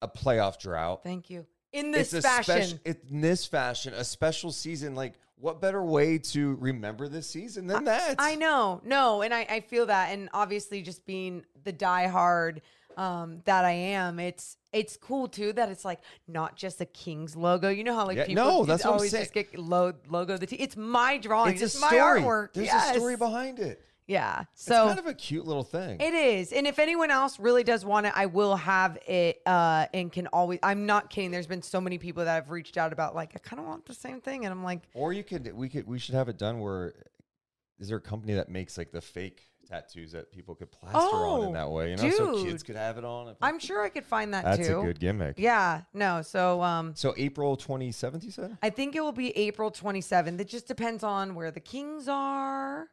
Speaker 2: a playoff drought.
Speaker 3: Thank you. In this
Speaker 2: it's
Speaker 3: fashion.
Speaker 2: in this fashion, a special season. Like, what better way to remember this season than that?
Speaker 3: I know, no, and I, I feel that, and obviously, just being the diehard um, that I am, it's it's cool too that it's like not just a Kings logo. You know how like
Speaker 2: Yeah,
Speaker 3: people
Speaker 2: no, that's what I'm
Speaker 3: always
Speaker 2: saying.
Speaker 3: just get lo- logo the t- It's my drawing.
Speaker 2: It's
Speaker 3: It's,
Speaker 2: a
Speaker 3: my
Speaker 2: story.
Speaker 3: artwork.
Speaker 2: There's
Speaker 3: yes.
Speaker 2: a story behind it.
Speaker 3: Yeah. So It's
Speaker 2: kind of a cute little thing.
Speaker 3: It is. And if anyone else really does want it, I will have it uh and can always I'm not kidding. There's been so many people that have reached out about like I kind of want the same thing and I'm like
Speaker 2: Or you could, we could, we should have it done where is there a company that makes like the fake tattoos that people could plaster on
Speaker 3: Oh,
Speaker 2: in that way? You know, so kids could have it on.
Speaker 3: I'm sure I could find that
Speaker 2: That's
Speaker 3: too.
Speaker 2: a good gimmick.
Speaker 3: Yeah. No. So um
Speaker 2: So April 27th, you said?
Speaker 3: I think it will be April 27th. It just depends on where the Kings are.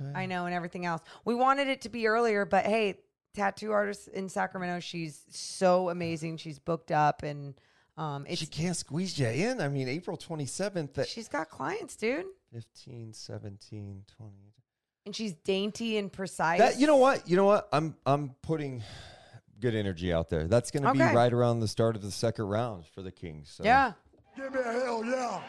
Speaker 2: Okay.
Speaker 3: I know and everything else. We wanted it to be earlier, but hey, tattoo artist in Sacramento, she's so amazing. She's booked up and um it's
Speaker 2: she can't squeeze you in. I mean, April 27th, that
Speaker 3: she's got clients, dude.
Speaker 2: 15, 17, 20.
Speaker 3: And she's dainty and precise.
Speaker 2: That you know what? You know what? I'm I'm putting good energy out there. That's going to be right around the start of the second round for the Kings. So.
Speaker 3: Yeah.
Speaker 9: Give me a hell yeah.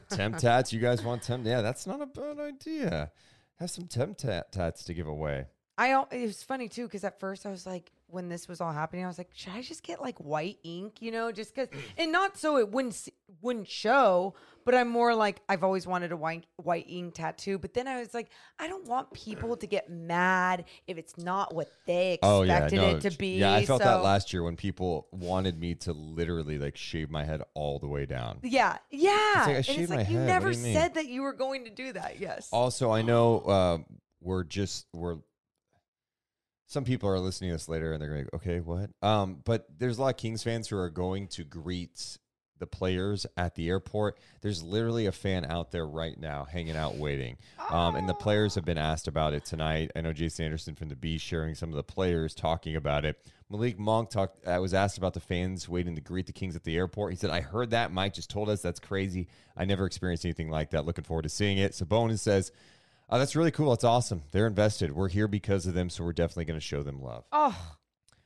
Speaker 2: temp tats. You guys want temp? Yeah, that's not a bad idea. Have some temp tat- tats to give away.
Speaker 3: I al- it was funny too because at first I was like, when this was all happening, I was like, should I just get like white ink, you know, just because, and not so it wouldn't wouldn't show, but I'm more like I've always wanted a white white ink tattoo, but then I was like, I don't want people to get mad if it's not what they expected it to be.
Speaker 2: Oh, Yeah, I felt
Speaker 3: so-
Speaker 2: that last year when people wanted me to literally like shave my head all the way down.
Speaker 3: Yeah, yeah.
Speaker 2: like, I
Speaker 3: and
Speaker 2: shaved
Speaker 3: it's
Speaker 2: my
Speaker 3: like you
Speaker 2: head.
Speaker 3: Never
Speaker 2: you
Speaker 3: said that you were going to do that. Yes.
Speaker 2: Also, I know uh, we're just we're. Some people are listening to this later and they're going, okay, what? Um, but there's a lot of Kings fans who are going to greet the players at the airport. There's literally a fan out there right now hanging out waiting. Um, and the players have been asked about it tonight. I know Jason Anderson from the Bee sharing some of the players talking about it. Malik Monk talked. I was asked about the fans waiting to greet the Kings at the airport. He said, "I heard that. Mike just told us that's crazy. I never experienced anything like that. Looking forward to seeing it." Sabonis says, oh, "That's really cool. That's awesome. They're invested. We're here because of them, so we're definitely going to show them love."
Speaker 3: Oh,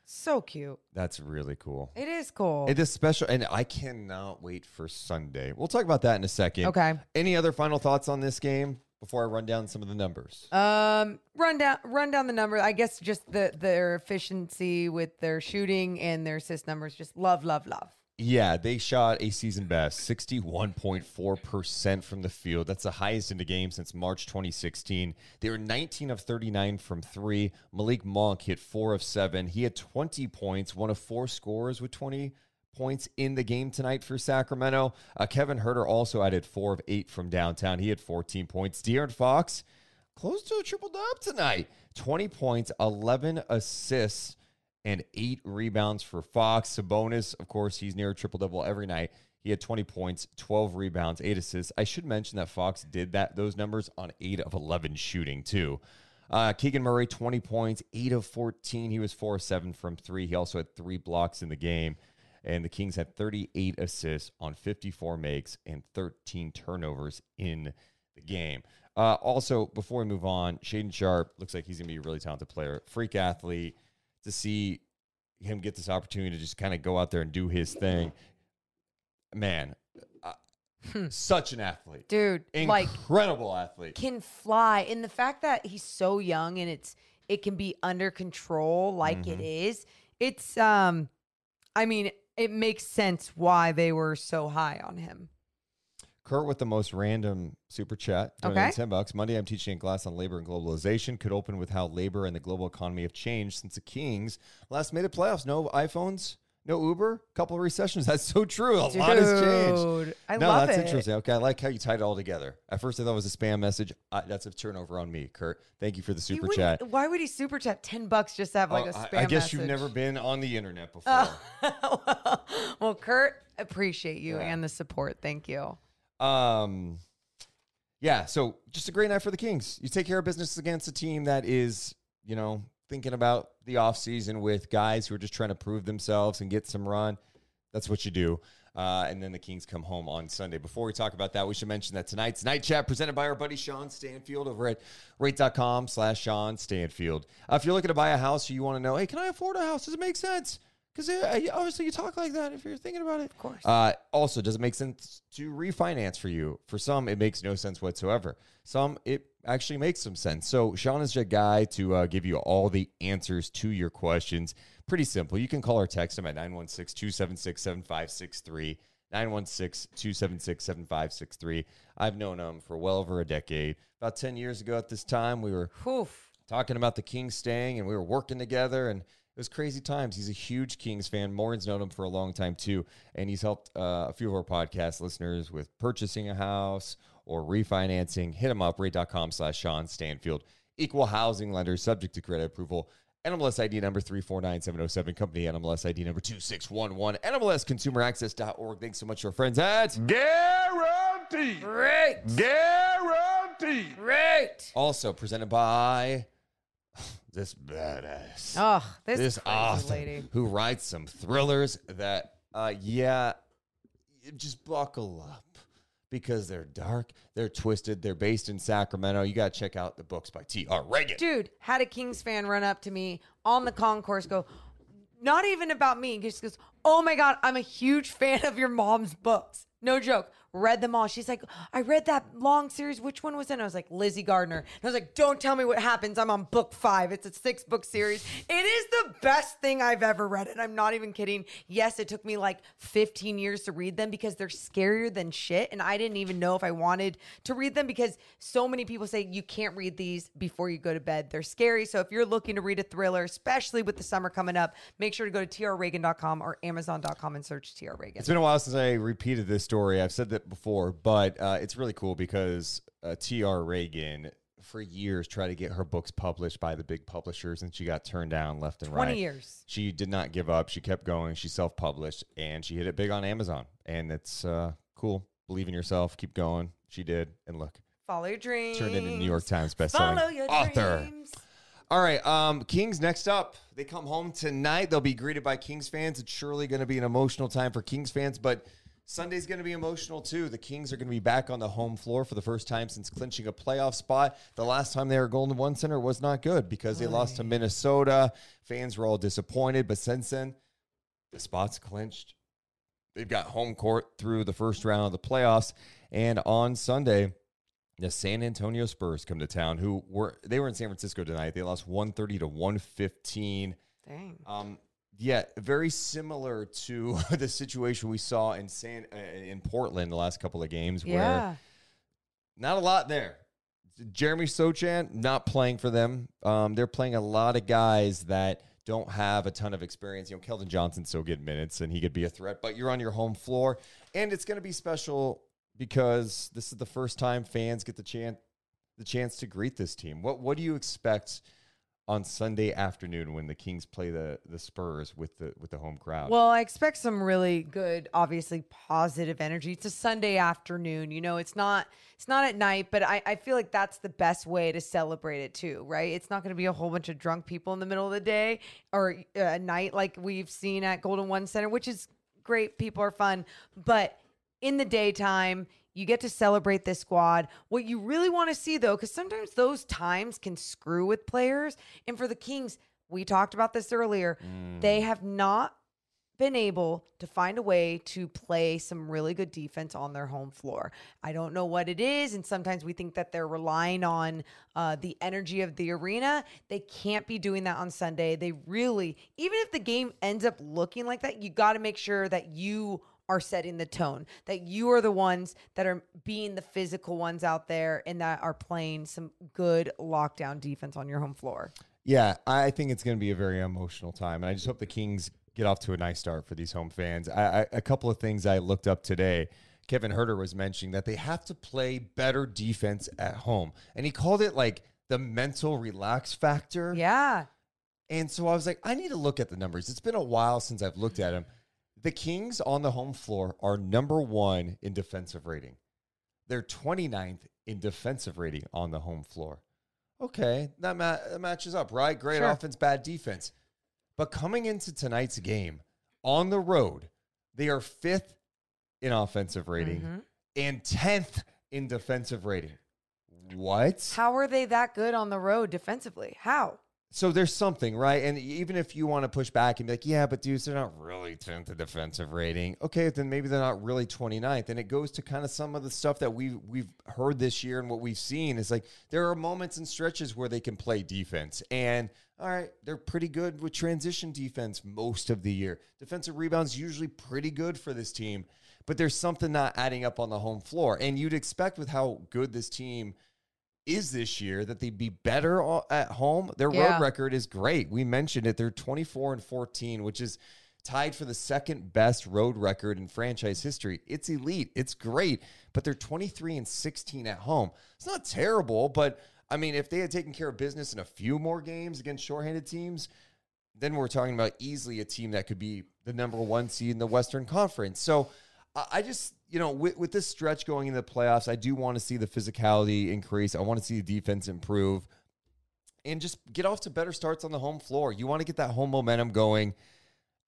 Speaker 3: so cute.
Speaker 2: That's really cool.
Speaker 3: It is cool.
Speaker 2: It is special, and I cannot wait for Sunday. We'll talk about that in a second.
Speaker 3: Okay.
Speaker 2: Any other final thoughts on this game before I run down some of the numbers?
Speaker 3: Um, run down, run down the number. I guess just the their efficiency with their shooting and their assist numbers. Just love, love, love.
Speaker 2: Yeah, they shot a season best 61.4% from the field. That's the highest in the game since March 2016. They were 19 of 39 from three. Malik Monk hit four of seven. He had 20 points, one of four scorers with 20 points in the game tonight for Sacramento. Uh, Kevin Huerter also added four of eight from downtown. He had 14 points. De'Aaron Fox close to a triple dub tonight 20 points, 11 assists and eight rebounds for Fox. Sabonis, of course, he's near a triple double every night. He had 20 points, 12 rebounds, eight assists. I should mention that Fox did that those numbers on eight of 11 shooting too. Uh, Keegan Murray, 20 points, eight of 14. He was four seven from three. He also had three blocks in the game. And the Kings had 38 assists on 54 makes and 13 turnovers in the game. Uh, also, before we move on, Shaedon Sharpe looks like he's going to be a really talented player, freak athlete. To see him get this opportunity to just kind of go out there and do his thing, man, uh, such an athlete,
Speaker 3: Dude, like
Speaker 2: incredible athlete.
Speaker 3: can fly. And the fact that he's so young and it's it can be under control like it
Speaker 2: Mm-hmm.
Speaker 3: is, it's um I mean, it makes sense why they were so high on him.
Speaker 2: Kurt with the most random super chat.
Speaker 3: Okay.
Speaker 2: 10 bucks. Monday, I'm teaching a class on labor and globalization. Could open with how labor and the global economy have changed since the Kings last made it playoffs. No iPhones, no Uber, couple of recessions. That's so true. A lot has changed.
Speaker 3: Dude, I
Speaker 2: no,
Speaker 3: love
Speaker 2: that's
Speaker 3: it.
Speaker 2: interesting. Okay, I like how you tied it all together. At first, I thought it was a spam message. Uh, that's a turnover on me, Kurt. Thank you for the super chat.
Speaker 3: Why would he super chat ten bucks just to have like
Speaker 2: Oh,
Speaker 3: a
Speaker 2: I-
Speaker 3: spam
Speaker 2: I, guess you've never been on the internet before.
Speaker 3: well, Kurt, Appreciate you
Speaker 2: Yeah.
Speaker 3: and the support. Thank you.
Speaker 2: Um, yeah. So just a great night for the Kings. You take care of business against a team that is, you know, thinking about the offseason with guys who are just trying to prove themselves and get some run. That's what you do. Uh, and then the Kings come home on Sunday. Before we talk about that, we should mention that tonight's night chat presented by our buddy Sean Stanfield over at rate.com slash Sean Stanfield. Uh, if you're looking to buy a house or you want to know, hey, can I afford a house? Does it make sense? Because obviously you talk like that if you're thinking about it. Of
Speaker 3: course.
Speaker 2: Uh, also, does it make sense to refinance for you? For some, it makes no sense whatsoever. Some, it actually makes some sense. So, Sean is your guy to uh, give you all the answers to your questions. Pretty simple. You can call or text him at 916 276 7563. 916 276 7563. I've known him for well over a decade. About 10 years ago at this time, we were
Speaker 3: Oof.
Speaker 2: talking about the king staying and we were working together and was crazy times. He's a huge Kings fan. Morgan's known him for a long time too. And he's helped uh, a few of our podcast listeners with purchasing a house or refinancing. Hit him up, rate.com slash Sean Stanfield. Equal housing lender, subject to credit approval. NMLS ID number 349707, company NMLS ID number 2611, NMLSconsumeraccess.org. Thanks so much to our friends at
Speaker 10: Guaranteed.
Speaker 3: Great.
Speaker 10: Guaranteed.
Speaker 3: Great.
Speaker 2: Also presented by this badass.
Speaker 3: Oh, this,
Speaker 2: this author
Speaker 3: lady.
Speaker 2: who writes some thrillers that, uh, yeah, just buckle up because they're dark, they're twisted, they're based in Sacramento. You got to check out the books by T.R. Ragan.
Speaker 3: Dude, had a Kings fan run up to me on the concourse, go, not even about me, just goes, Oh my God, I'm a huge fan of your mom's books. No joke. Read them all. She's like, I read that long series. Which one was it? I was like, Lizzy Gardner. And I was like, Don't tell me what happens. I'm on book five. It's a six book series. It is the best thing I've ever read. And I'm not even kidding. Yes, it took me like 15 years to read them because they're scarier than shit. And I didn't even know if I wanted to read them because so many people say you can't read these before you go to bed. They're scary. So if you're looking to read a thriller, especially with the summer coming up, make sure to go to trragan.com or amazon.com and search TR Ragan.
Speaker 2: It's been a while since I repeated this story. I've said that before, but uh, it's really cool because uh, T.R. Ragan, for years, tried to get her books published by the big publishers, and she got turned down left and
Speaker 3: 20
Speaker 2: right.
Speaker 3: years.
Speaker 2: She did not give up. She kept going. She self published, and she hit it big on Amazon. And it's uh, cool. Believe in yourself. Keep going. She did. And look,
Speaker 3: Follow your dreams.
Speaker 2: turned into New York Times
Speaker 3: Follow
Speaker 2: bestselling
Speaker 3: your
Speaker 2: author.
Speaker 3: dreams.
Speaker 2: All right, um, Kings next up. They come home tonight. They'll be greeted by Kings fans. It's surely going to be an emotional time for Kings fans, but Sunday's going to be emotional too. The Kings are going to be back on the home floor for the first time since clinching a playoff spot. The last time they were Golden One Center was not good because they lost to Minnesota. Fans were all disappointed, but since then, the spot's clinched. They've got home court through the first round of the playoffs, and on Sunday, the San Antonio Spurs come to town. Who were they were in San Francisco tonight? They lost one thirty to one fifteen.
Speaker 3: Dang.
Speaker 2: Um, yeah, very similar to the situation we saw in San uh, in Portland the last couple of games, where
Speaker 3: Yeah.
Speaker 2: not a lot there. Jeremy Sochan not playing for them. Um, they're playing a lot of guys that don't have a ton of experience. You know, Keldon Johnson still get minutes and he could be a threat, but you're on your home floor, and it's going to be special because this is the first time fans get the chance the chance to greet this team. What what do you expect on Sunday afternoon when the Kings play the the Spurs with the with the home crowd?
Speaker 3: Well, I expect some really good, obviously positive energy. It's a Sunday afternoon. You know, it's not it's not at night, but I, I feel like that's the best way to celebrate it too, right? It's not going to be a whole bunch of drunk people in the middle of the day or uh, at night like we've seen at Golden One Center, which is great. People are fun, but in the daytime, you get to celebrate this squad. What you really want to see, though, because sometimes those times can screw with players. And for the Kings, we talked about this earlier. They have not been able to find a way to play some really good defense on their home floor. I don't know what it is. And sometimes we think that they're relying on uh, the energy of the arena. They can't be doing that on Sunday. They really, even if the game ends up looking like that, you got to make sure that you are setting the tone, that you are the ones that are being the physical ones out there and that are playing some good lockdown defense on your home floor.
Speaker 2: Yeah, I think it's going to be a very emotional time, and I just hope the Kings get off to a nice start for these home fans. I, I, a couple of things I looked up today. Kevin Huerter was mentioning that they have to play better defense at home, and he called it like the mental relax factor.
Speaker 3: Yeah.
Speaker 2: And so I was like, I need to look at the numbers. It's been a while since I've looked at them. The Kings on the home floor are number one in defensive rating. They're 29th in defensive rating on the home floor. Okay, that, ma- that matches up, right? Great
Speaker 3: Sure.
Speaker 2: offense, bad defense. But coming into tonight's game on the road, they are fifth in offensive rating
Speaker 3: Mm-hmm.
Speaker 2: and 10th in defensive rating. What?
Speaker 3: How are they that good on the road defensively? How?
Speaker 2: So there's something, right? And even if you want to push back and be like, yeah, but dudes, they're not really 10th in defensive rating. Okay, then maybe they're not really 29th. And it goes to kind of some of the stuff that we've we've heard this year and what we've seen is like there are moments and stretches where they can play defense. And all right, they're pretty good with transition defense most of the year. Defensive rebounds usually pretty good for this team, but there's something not adding up on the home floor. And you'd expect with how good this team is this year that they'd be better at home. Their
Speaker 3: Yeah.
Speaker 2: road record is great. We mentioned it. They're 24 and 14, which is tied for the second best road record in franchise history. It's elite. It's great, but they're 23 and 16 at home. It's not terrible, but I mean, if they had taken care of business in a few more games against shorthanded teams, then we're talking about easily a team that could be the number one seed in the Western Conference. So I I just, you know, with, with this stretch going into the playoffs, I do want to see the physicality increase. I want to see the defense improve and just get off to better starts on the home floor. You want to get that home momentum going.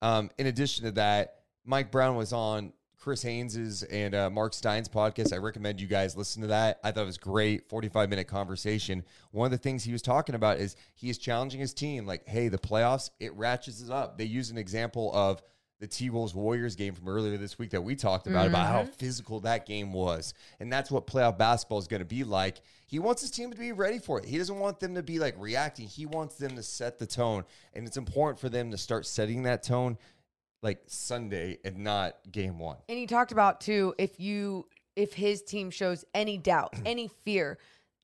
Speaker 2: Um, in addition to that, Mike Brown was on Chris Haynes's and uh, Marc Stein's podcast. I recommend you guys listen to that. I thought it was great, 45 minute conversation. One of the things he was talking about is he is challenging his team, like, hey, the playoffs, it ratchets it up. They use an example of the T Wolves Warriors game from earlier this week that we talked about, about how mm-hmm. physical that game was. And that's what playoff basketball is going to be like. He wants his team to be ready for it. He doesn't want them to be like reacting. He wants them to set the tone. And it's important for them to start setting that tone like Sunday and not game one.
Speaker 3: And he talked about too if you if his team shows any doubt, any fear,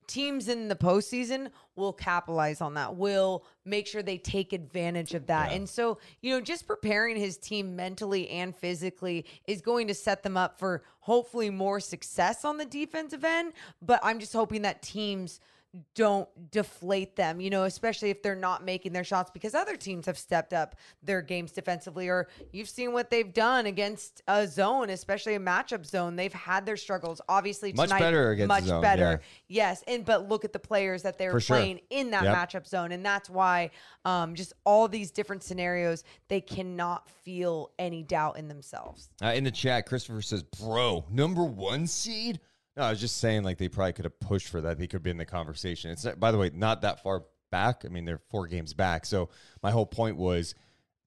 Speaker 3: teams in the postseason will capitalize on that. Will make sure they take advantage of that. And so, you know, just preparing his team mentally and physically is going to set them up for hopefully more success on the defensive end. But I'm just hoping that teams don't deflate them, you know, especially if they're not making their shots because other teams have stepped up their games defensively, or you've seen what they've done against a zone, especially a matchup zone. They've had their struggles. Obviously,
Speaker 2: Much
Speaker 3: tonight,
Speaker 2: better against
Speaker 3: much
Speaker 2: zone,
Speaker 3: better. Yes, and but look at the players that they're
Speaker 2: For sure.
Speaker 3: playing in that
Speaker 2: Yep.
Speaker 3: matchup zone, and that's why um, just all these different scenarios they cannot feel any doubt in themselves.
Speaker 2: Uh, in the chat, Christopher says, "Bro, number one seed." No, I was just saying like they probably could have pushed for that. They could be in the conversation. It's not, by the way not that far back. I mean, they're four games back. So my whole point was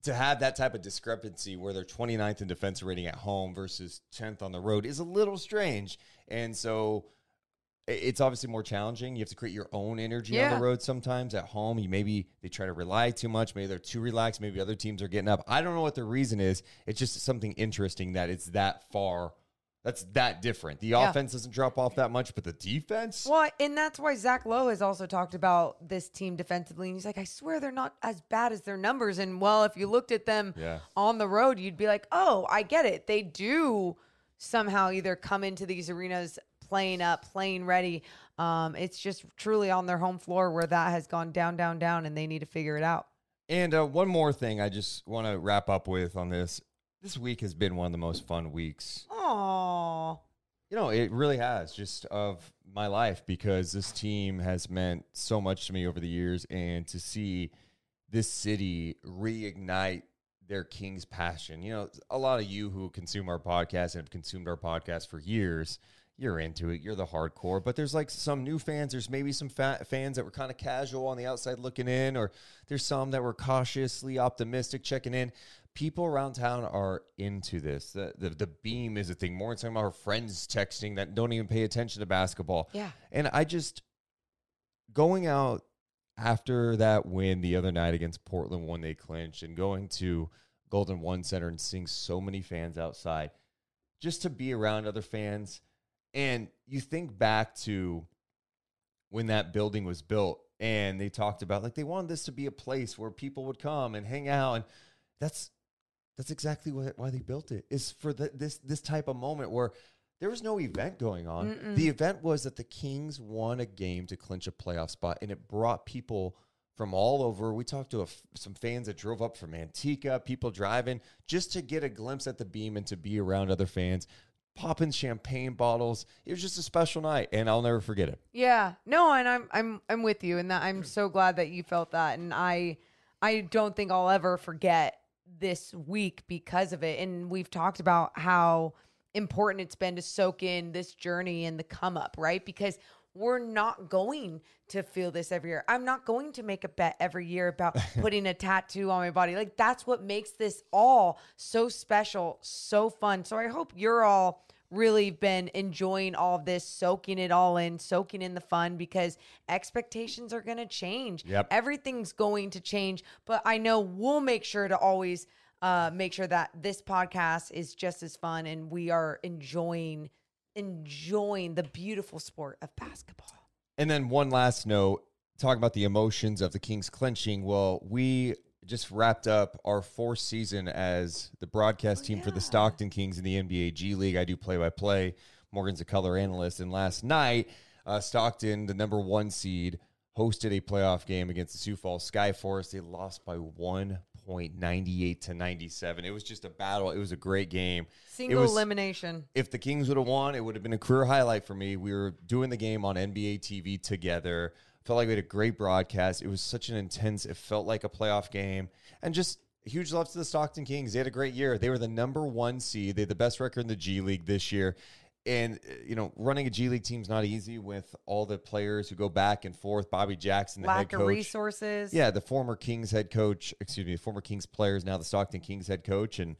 Speaker 2: to have that type of discrepancy where they're 29th in defensive rating at home versus 10th on the road is a little strange. And so it's obviously more challenging. You have to create your own energy on the road sometimes. At home, you maybe they try to rely too much. Maybe they're too relaxed. Maybe other teams are getting up. I don't know what the reason is. It's just something interesting that it's that far. That's that different. The
Speaker 3: Yeah.
Speaker 2: offense doesn't drop off that much, but the defense.
Speaker 3: Well, and that's why Zach Lowe has also talked about this team defensively. And he's like, I swear they're not as bad as their numbers. And well, if you looked at them
Speaker 2: Yeah.
Speaker 3: on the road, you'd be like, oh, I get it. They do somehow either come into these arenas playing up, playing ready. Um, it's just truly on their home floor where that has gone down, down, down, and they need to figure it out.
Speaker 2: And uh, one more thing I just want to wrap up with on this. This week has been one of the most fun weeks
Speaker 3: Aww.
Speaker 2: You know, it really has just of my life because this team has meant so much to me over the years. And to see this city reignite their King's passion, you know, a lot of you who consume our podcast and have consumed our podcast for years, you're into it. You're the hardcore. But there's like some new fans. There's maybe some fa- fans that were kind of casual on the outside looking in, or there's some that were cautiously optimistic checking in people around town are into this. The, the the beam is a thing. More than talking about our friends texting that don't even pay attention to basketball.
Speaker 3: Yeah.
Speaker 2: And I just going out after that win the other night against Portland when they clinched and going to Golden One Center and seeing so many fans outside, just to be around other fans. And you think back to when that building was built and they talked about like they wanted this to be a place where people would come and hang out and that's that's exactly what, why they built it is for the, this this type of moment where there was no event going on.
Speaker 3: Mm-mm.
Speaker 2: The event was that the Kings won a game to clinch a playoff spot, and it brought people from all over. We talked to a f some fans that drove up from Antigua, people driving just to get a glimpse at the beam and to be around other fans, popping champagne bottles. It was just a special night, and I'll never forget it.
Speaker 3: Yeah. No, and I'm I'm I'm with you and that I'm so glad that you felt that and I I don't think I'll ever forget this week because of it. And we've talked about how important it's been to soak in this journey and the come up, right? Because we're not going to feel this every year. I'm not going to make a bet every year about putting a tattoo on my body. Like that's what makes this all so special, so fun. So I hope you're all really been enjoying all of this, soaking it all in, soaking in the fun because expectations are going to change.
Speaker 2: Yep.
Speaker 3: Everything's going to change, but I know we'll make sure to always uh, make sure that this podcast is just as fun and we are enjoying enjoying the beautiful sport of basketball.
Speaker 2: And then one last note, talking about the emotions of the Kings clinching. Well, we just wrapped up our fourth season as the broadcast team for the Stockton Kings in the NBA G League. I do play by play. Morgan's a color analyst. And last night, uh, Stockton, the number one seed, hosted a playoff game against the Sioux Falls Skyforce. They lost by 1.98 to 97. It was just a battle. It was a great game.
Speaker 3: Single
Speaker 2: it was,
Speaker 3: elimination.
Speaker 2: if the Kings would have won, it would have been a career highlight for me. We were doing the game on NBA TV together. Felt like we had a great broadcast. It was such an intense, it felt like a playoff game. And just huge love to the Stockton Kings. They had a great year. They were the number one seed. They had the best record in the G League this year. And, uh, you know, running a G League team's not easy with all the players who go back and forth. Bobby Jackson, the
Speaker 3: Lack
Speaker 2: head
Speaker 3: of
Speaker 2: coach.
Speaker 3: resources.
Speaker 2: Yeah, the former Kings head coach, excuse me, the former Kings players, now the Stockton Kings head coach, and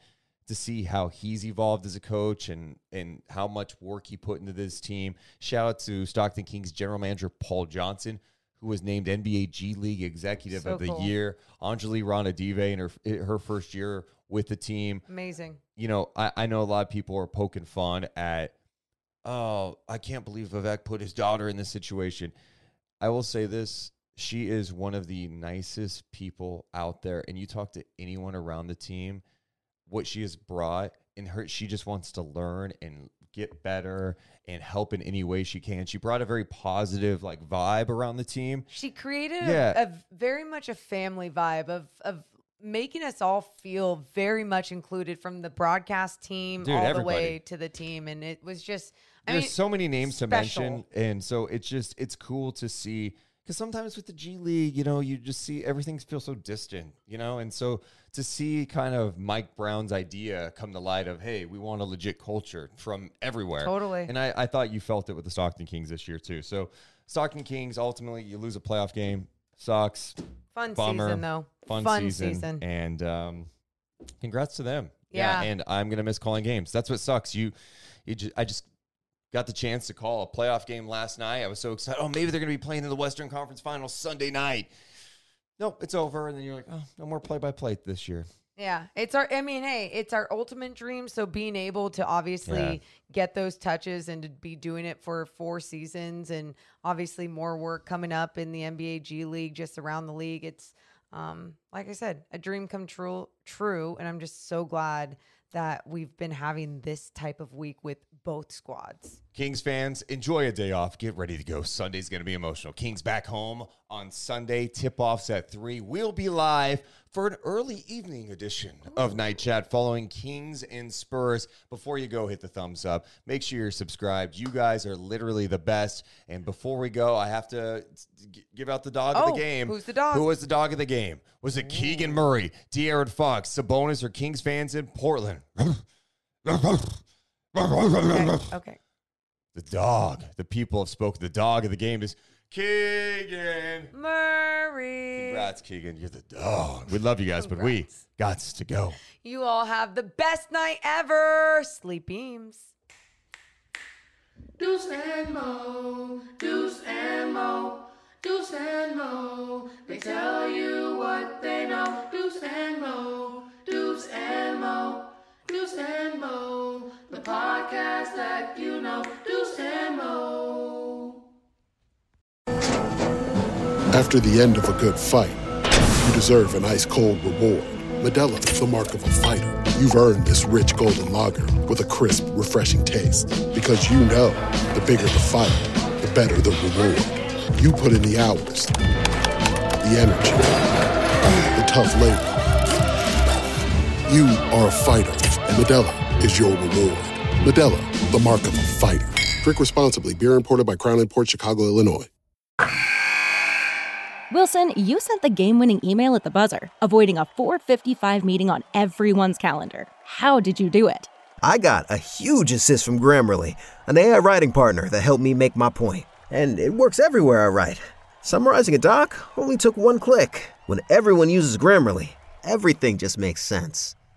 Speaker 2: to see how he's evolved as a coach and and how much work he put into this team. Shout out to Stockton Kings general manager Paul Johnson, who was named NBA G League Executive
Speaker 3: So
Speaker 2: of the
Speaker 3: cool.
Speaker 2: Year. Anjali Ranadive in her her first year with the team
Speaker 3: Amazing.
Speaker 2: you know, I, I know a lot of people are poking fun at, oh, I can't believe Vivek put his daughter in this situation. I will say this she is one of the nicest people out there. And you talk to anyone around the team, what she has brought, and her, she just wants to learn and get better and help in any way she can. She brought a very positive like vibe around the team.
Speaker 3: She created
Speaker 2: Yeah.
Speaker 3: a, a very much a family vibe of of making us all feel very much included from the broadcast team
Speaker 2: Dude,
Speaker 3: all the way to the team and it was just I
Speaker 2: There's
Speaker 3: mean,
Speaker 2: so many names to mention, and so it's just it's cool to see because sometimes with the G League, you know, you just see everything feels so distant, you know, and so to see kind of Mike Brown's idea come to light of hey, we want a legit culture from everywhere,
Speaker 3: Totally.
Speaker 2: and I, I thought you felt it with the Stockton Kings this year too. So Stockton Kings ultimately you lose a playoff game, sucks,
Speaker 3: Fun
Speaker 2: bummer,
Speaker 3: season, though.
Speaker 2: fun,
Speaker 3: Fun
Speaker 2: season,
Speaker 3: season.
Speaker 2: and um, congrats to them.
Speaker 3: Yeah.
Speaker 2: and I'm gonna miss calling games. That's what sucks. You, you just, I just got the chance to call a playoff game last night. I was so excited. Oh, maybe they're gonna be playing in the Western Conference Finals Sunday night. Nope, it's over, and then you're like, oh, no more play-by-play this year.
Speaker 3: Yeah, it's our. I mean, hey, it's our ultimate dream. So being able to obviously
Speaker 2: Yeah.
Speaker 3: get those touches and to be doing it for four seasons, and obviously more work coming up in the NBA G League, just around the league. It's um, like I said, a dream come true. True, and I'm just so glad that we've been having this type of week with both squads.
Speaker 2: Kings fans, enjoy a day off. Get ready to go. Sunday's going to be emotional. Kings back home on Sunday. Tip offs at 3. We'll be live for an early evening edition of Night Chat following Kings and Spurs. Before you go, hit the thumbs up. Make sure you're subscribed. You guys are literally the best. And before we go, I have to give out the dog of
Speaker 3: Oh,
Speaker 2: the game.
Speaker 3: who's the dog?
Speaker 2: Who was the dog of the game? Was it Keegan Murray, De'Aaron Fox, Sabonis, or Kings fans in Portland?
Speaker 3: Okay. okay.
Speaker 2: The dog. The people have spoken. The dog of the game is Keegan.
Speaker 3: Murray.
Speaker 2: Congrats, Keegan. You're the dog. We love you guys, but we got to go.
Speaker 3: You all have the best night ever. Sleep beams.
Speaker 1: Deuce and Mo, Deuce and Mo, Deuce and Mo. They tell you what they know. Deuce and Mo, Deuce and Mo, Deuce and Mo. The podcast that you know. Deuce and Mo.
Speaker 11: After the end of a good fight, you deserve an ice cold reward. Modelo is the mark of a fighter. You've earned this rich golden lager with a crisp, refreshing taste. Because you know the bigger the fight, the better the reward. You put in the hours, the energy, the tough labor. You are a fighter, and Modelo is your reward. Modelo, the mark of a fighter. Drink responsibly. Beer imported by Crown Port Chicago, Illinois.
Speaker 12: Wilson, you sent the game-winning email at the buzzer, avoiding a 4:55 meeting on everyone's calendar. How did you do it?
Speaker 13: I got a huge assist from Grammarly, an AI writing partner that helped me make my point. And it works everywhere I write. Summarizing a doc only took one click. When everyone uses Grammarly, everything just makes sense.